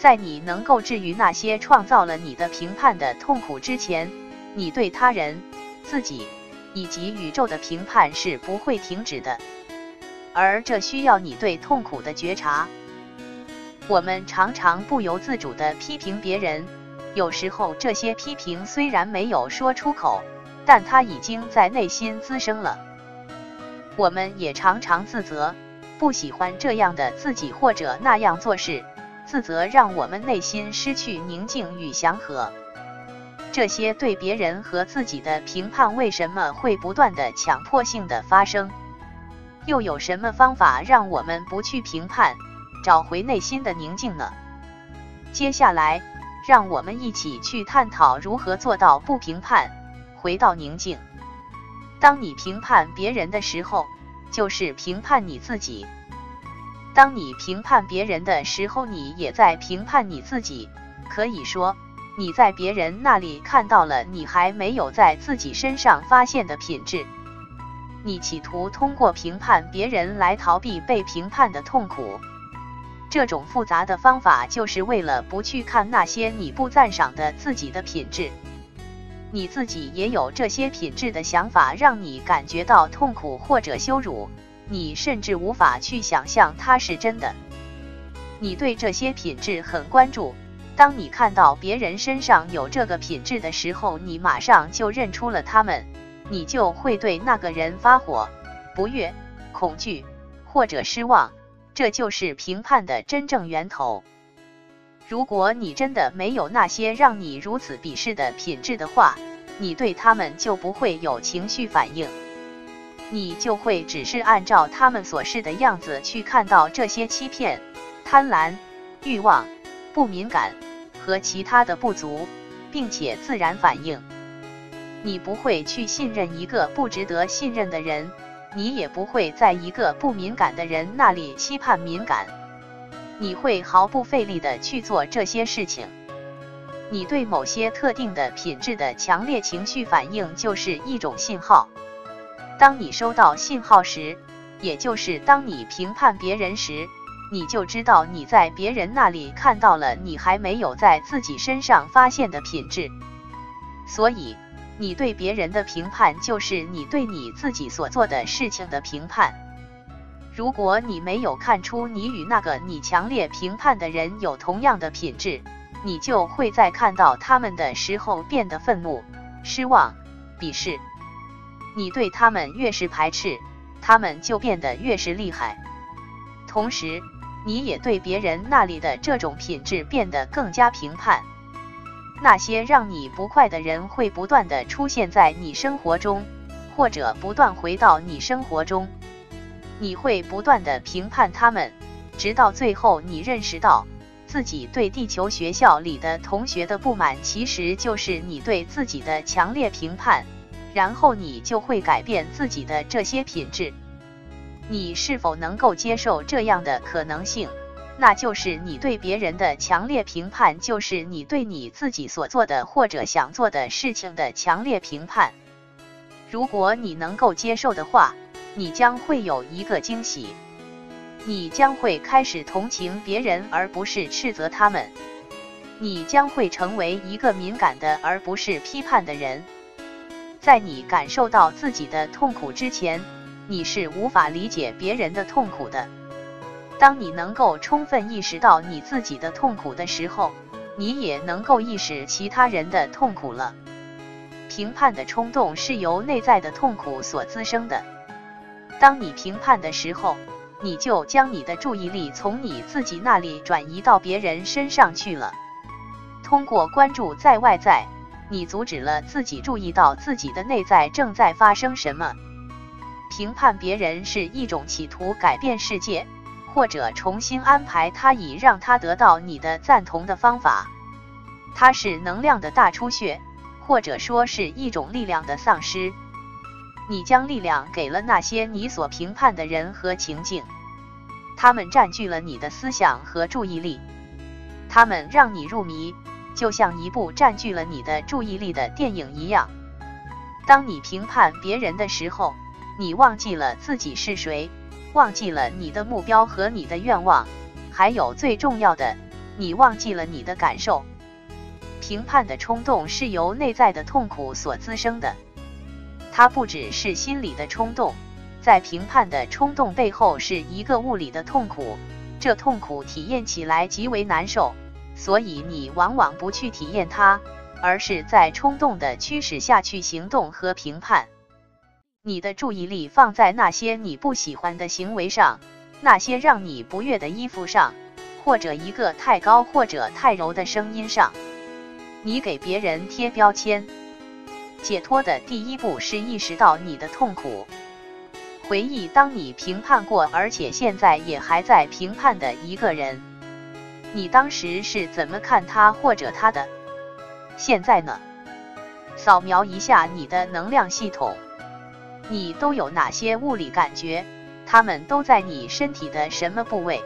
在你能够治愈那些创造了你的评判的痛苦之前，你对他人、自己以及宇宙的评判是不会停止的。而这需要你对痛苦的觉察。我们常常不由自主地批评别人，有时候这些批评虽然没有说出口，但它已经在内心滋生了。我们也常常自责，不喜欢这样的自己或者那样做事，自责让我们内心失去宁静与祥和。这些对别人和自己的评判为什么会不断的强迫性的发生？又有什么方法让我们不去评判，找回内心的宁静呢？接下来，让我们一起去探讨如何做到不评判，回到宁静。当你评判别人的时候，就是评判你自己；当你评判别人的时候，你也在评判你自己。可以说，你在别人那里看到了你还没有在自己身上发现的品质。你企图通过评判别人来逃避被评判的痛苦，这种复杂的方法就是为了不去看那些你不赞赏的自己的品质。你自己也有这些品质的想法，让你感觉到痛苦或者羞辱，你甚至无法去想象它是真的。你对这些品质很关注，当你看到别人身上有这个品质的时候，你马上就认出了他们。你就会对那个人发火、不悦、恐惧或者失望，这就是评判的真正源头。如果你真的没有那些让你如此鄙视的品质的话，你对他们就不会有情绪反应，你就会只是按照他们所示的样子去看到这些欺骗、贪婪、欲望、不敏感和其他的不足，并且自然反应。你不会去信任一个不值得信任的人，你也不会在一个不敏感的人那里期盼敏感。你会毫不费力的去做这些事情。你对某些特定的品质的强烈情绪反应就是一种信号。当你收到信号时，也就是当你评判别人时，你就知道你在别人那里看到了你还没有在自己身上发现的品质。所以。你对别人的评判，就是你对你自己所做的事情的评判。如果你没有看出你与那个你强烈评判的人有同样的品质，你就会在看到他们的时候变得愤怒、失望、鄙视。你对他们越是排斥，他们就变得越是厉害。同时，你也对别人那里的这种品质变得更加评判。那些让你不快的人会不断的出现在你生活中，或者不断回到你生活中。你会不断的评判他们，直到最后你认识到自己对地球学校里的同学的不满，其实就是你对自己的强烈评判。然后你就会改变自己的这些品质。你是否能够接受这样的可能性？那就是你对别人的强烈评判，就是你对你自己所做的或者想做的事情的强烈评判。如果你能够接受的话，你将会有一个惊喜，你将会开始同情别人而不是斥责他们，你将会成为一个敏感的而不是批判的人。在你感受到自己的痛苦之前，你是无法理解别人的痛苦的。当你能够充分意识到你自己的痛苦的时候，你也能够意识其他人的痛苦了。评判的冲动是由内在的痛苦所滋生的。当你评判的时候，你就将你的注意力从你自己那里转移到别人身上去了。通过关注在外在，你阻止了自己注意到自己的内在正在发生什么。评判别人是一种企图改变世界。或者重新安排他，以让他得到你的赞同的方法。它是能量的大出血，或者说是一种力量的丧失。你将力量给了那些你所评判的人和情境，他们占据了你的思想和注意力，他们让你入迷，就像一部占据了你的注意力的电影一样。当你评判别人的时候，你忘记了自己是谁。忘记了你的目标和你的愿望，还有最重要的，你忘记了你的感受。评判的冲动是由内在的痛苦所滋生的，它不只是心理的冲动，在评判的冲动背后是一个物理的痛苦，这痛苦体验起来极为难受，所以你往往不去体验它，而是在冲动的驱使下去行动和评判。你的注意力放在那些你不喜欢的行为上，那些让你不悦的衣服上。或者一个太高或者太柔的声音上，你给别人贴标签。解脱的第一步是意识到你的痛苦，回忆当你评判过，而且现在也还在评判的一个人，你当时是怎么看他或者他的？现在呢？扫描一下你的能量系统，你都有哪些物理感觉？它们都在你身体的什么部位？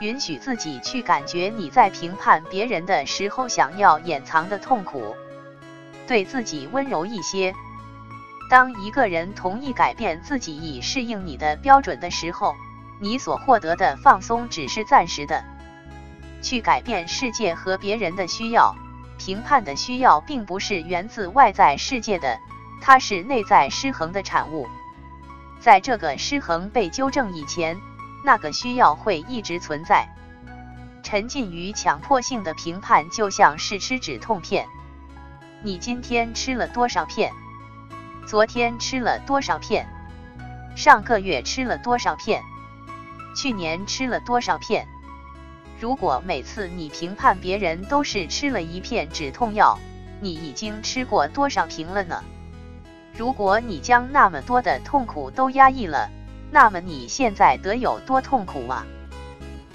允许自己去感觉你在评判别人的时候想要掩藏的痛苦，对自己温柔一些。当一个人同意改变自己以适应你的标准的时候，你所获得的放松只是暂时的。去改变世界和别人的需要，评判的需要并不是源自外在世界的，它是内在失衡的产物。在这个失衡被纠正以前。那个需要会一直存在，沉浸于强迫性的评判，就像是吃止痛片。你今天吃了多少片？昨天吃了多少片？上个月吃了多少片？去年吃了多少片？如果每次你评判别人都是吃了一片止痛药，你已经吃过多少瓶了呢？如果你将那么多的痛苦都压抑了。那么你现在得有多痛苦啊？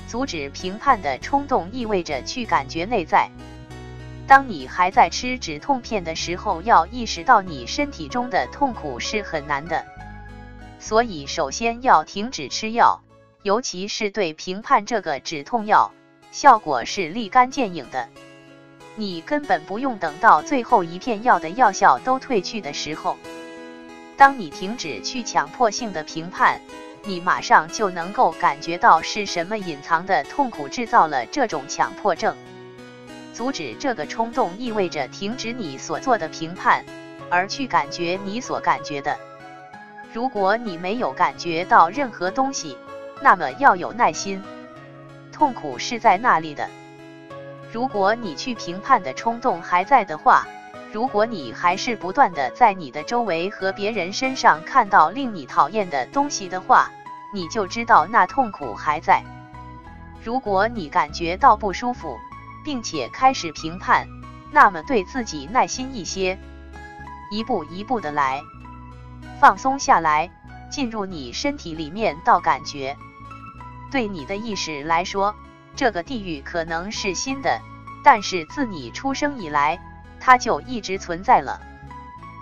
阻止评判的冲动意味着去感觉内在。当你还在吃止痛片的时候，要意识到你身体中的痛苦是很难的。所以首先要停止吃药，尤其是对评判这个止痛药，效果是立竿见影的。你根本不用等到最后一片药的药效都褪去的时候。当你停止去强迫性的评判，你马上就能够感觉到是什么隐藏的痛苦制造了这种强迫症。阻止这个冲动意味着停止你所做的评判，而去感觉你所感觉的。如果你没有感觉到任何东西，那么要有耐心。痛苦是在那里的。如果你去评判的冲动还在的话。如果你还是不断的在你的周围和别人身上看到令你讨厌的东西的话，你就知道那痛苦还在。如果你感觉到不舒服，并且开始评判，那么对自己耐心一些，一步一步的来，放松下来，进入你身体里面到感觉。对你的意识来说，这个地狱可能是新的，但是自你出生以来。它就一直存在了。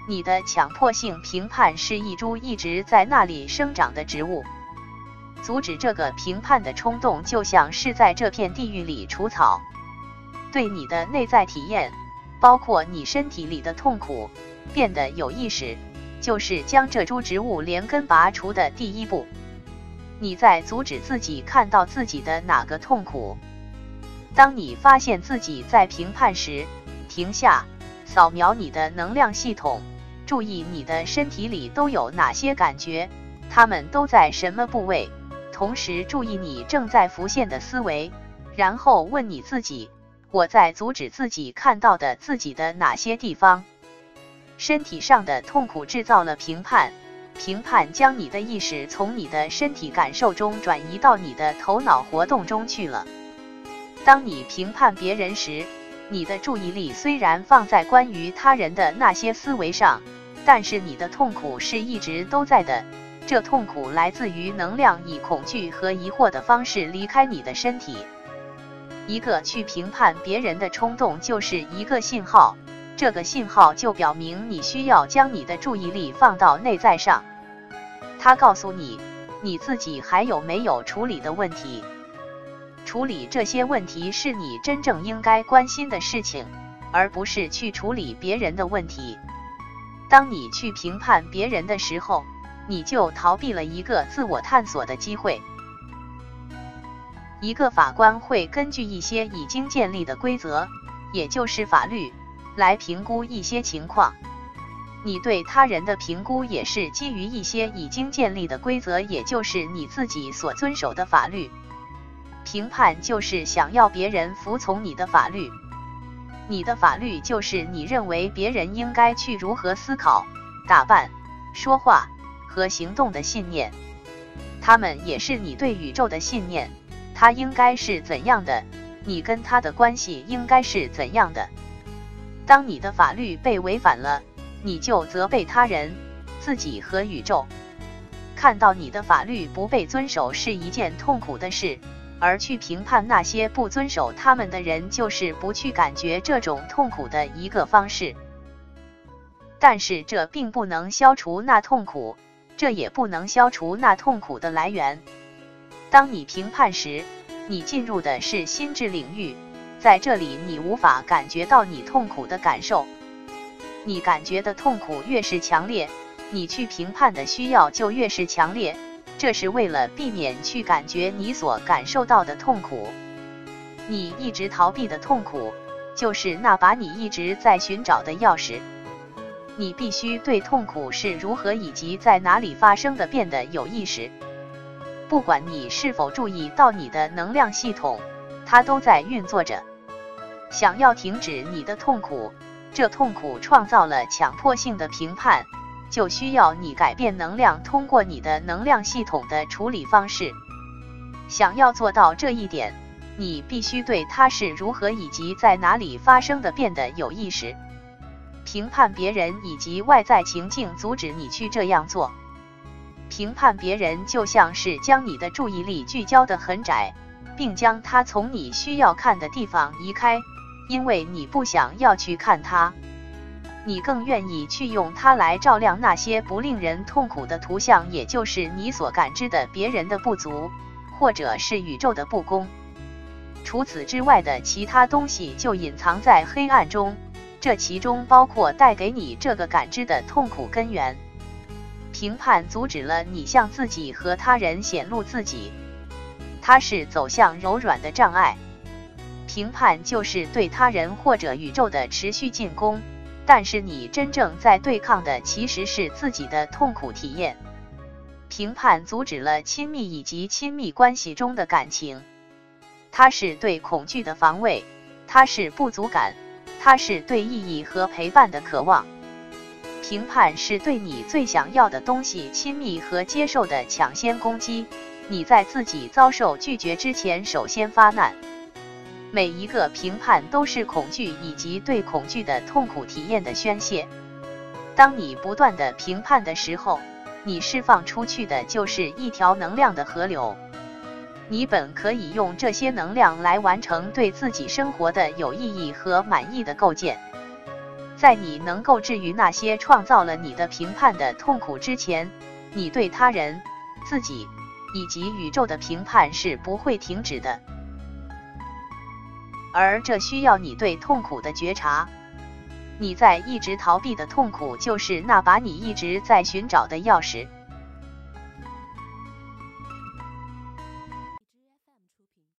你的强迫性评判是一株一直在那里生长的植物。阻止这个评判的冲动，就像是在这片地狱里除草。对你的内在体验，包括你身体里的痛苦，变得有意识，就是将这株植物连根拔除的第一步。你在阻止自己看到自己的哪个痛苦？当你发现自己在评判时。停下，扫描你的能量系统，注意你的身体里都有哪些感觉，它们都在什么部位。同时注意你正在浮现的思维，然后问你自己：我在阻止自己看到的自己的哪些地方？身体上的痛苦制造了评判，评判将你的意识从你的身体感受中转移到你的头脑活动中去了。当你评判别人时，你的注意力虽然放在关于他人的那些思维上，但是你的痛苦是一直都在的。这痛苦来自于能量以恐惧和疑惑的方式离开你的身体。一个去评判别人的冲动就是一个信号，这个信号就表明你需要将你的注意力放到内在上。它告诉你，你自己还有没有处理的问题。处理这些问题是你真正应该关心的事情，而不是去处理别人的问题。当你去评判别人的时候，你就逃避了一个自我探索的机会。一个法官会根据一些已经建立的规则，也就是法律，来评估一些情况。你对他人的评估也是基于一些已经建立的规则，也就是你自己所遵守的法律。评判就是想要别人服从你的法律，你的法律就是你认为别人应该去如何思考、打扮、说话和行动的信念。他们也是你对宇宙的信念，它应该是怎样的，你跟他的关系应该是怎样的。当你的法律被违反了，你就责备他人、自己和宇宙。看到你的法律不被遵守是一件痛苦的事，而去评判那些不遵守他们的人，就是不去感觉这种痛苦的一个方式。但是这并不能消除那痛苦，这也不能消除那痛苦的来源。当你评判时，你进入的是心智领域，在这里你无法感觉到你痛苦的感受。你感觉的痛苦越是强烈，你去评判的需要就越是强烈。这是为了避免去感觉你所感受到的痛苦。你一直逃避的痛苦，就是那把你一直在寻找的钥匙。你必须对痛苦是如何以及在哪里发生的变得有意识。不管你是否注意到你的能量系统，它都在运作着。想要停止你的痛苦。这痛苦创造了强迫性的评判，就需要你改变能量，通过你的能量系统的处理方式。想要做到这一点，你必须对它是如何以及在哪里发生的变得有意识。评判别人以及外在情境阻止你去这样做。评判别人就像是将你的注意力聚焦的很窄，并将它从你需要看的地方移开。因为你不想要去看它，你更愿意去用它来照亮那些不令人痛苦的图像，也就是你所感知的别人的不足，或者是宇宙的不公。除此之外的其他东西就隐藏在黑暗中，这其中包括带给你这个感知的痛苦根源。评判阻止了你向自己和他人显露自己，它是走向柔软的障碍。评判就是对他人或者宇宙的持续进攻，但是你真正在对抗的其实是自己的痛苦体验。评判阻止了亲密以及亲密关系中的感情，它是对恐惧的防卫，它是不足感，它是对意义和陪伴的渴望。评判是对你最想要的东西亲密和接受的抢先攻击。你在自己遭受拒绝之前首先发难。每一个评判都是恐惧以及对恐惧的痛苦体验的宣泄。当你不断的评判的时候，你释放出去的就是一条能量的河流。你本可以用这些能量来完成对自己生活的有意义和满意的构建。在你能够治愈那些创造了你的评判的痛苦之前，你对他人、自己以及宇宙的评判是不会停止的。而这需要你对痛苦的觉察。你在一直逃避的痛苦，就是那把你一直在寻找的钥匙。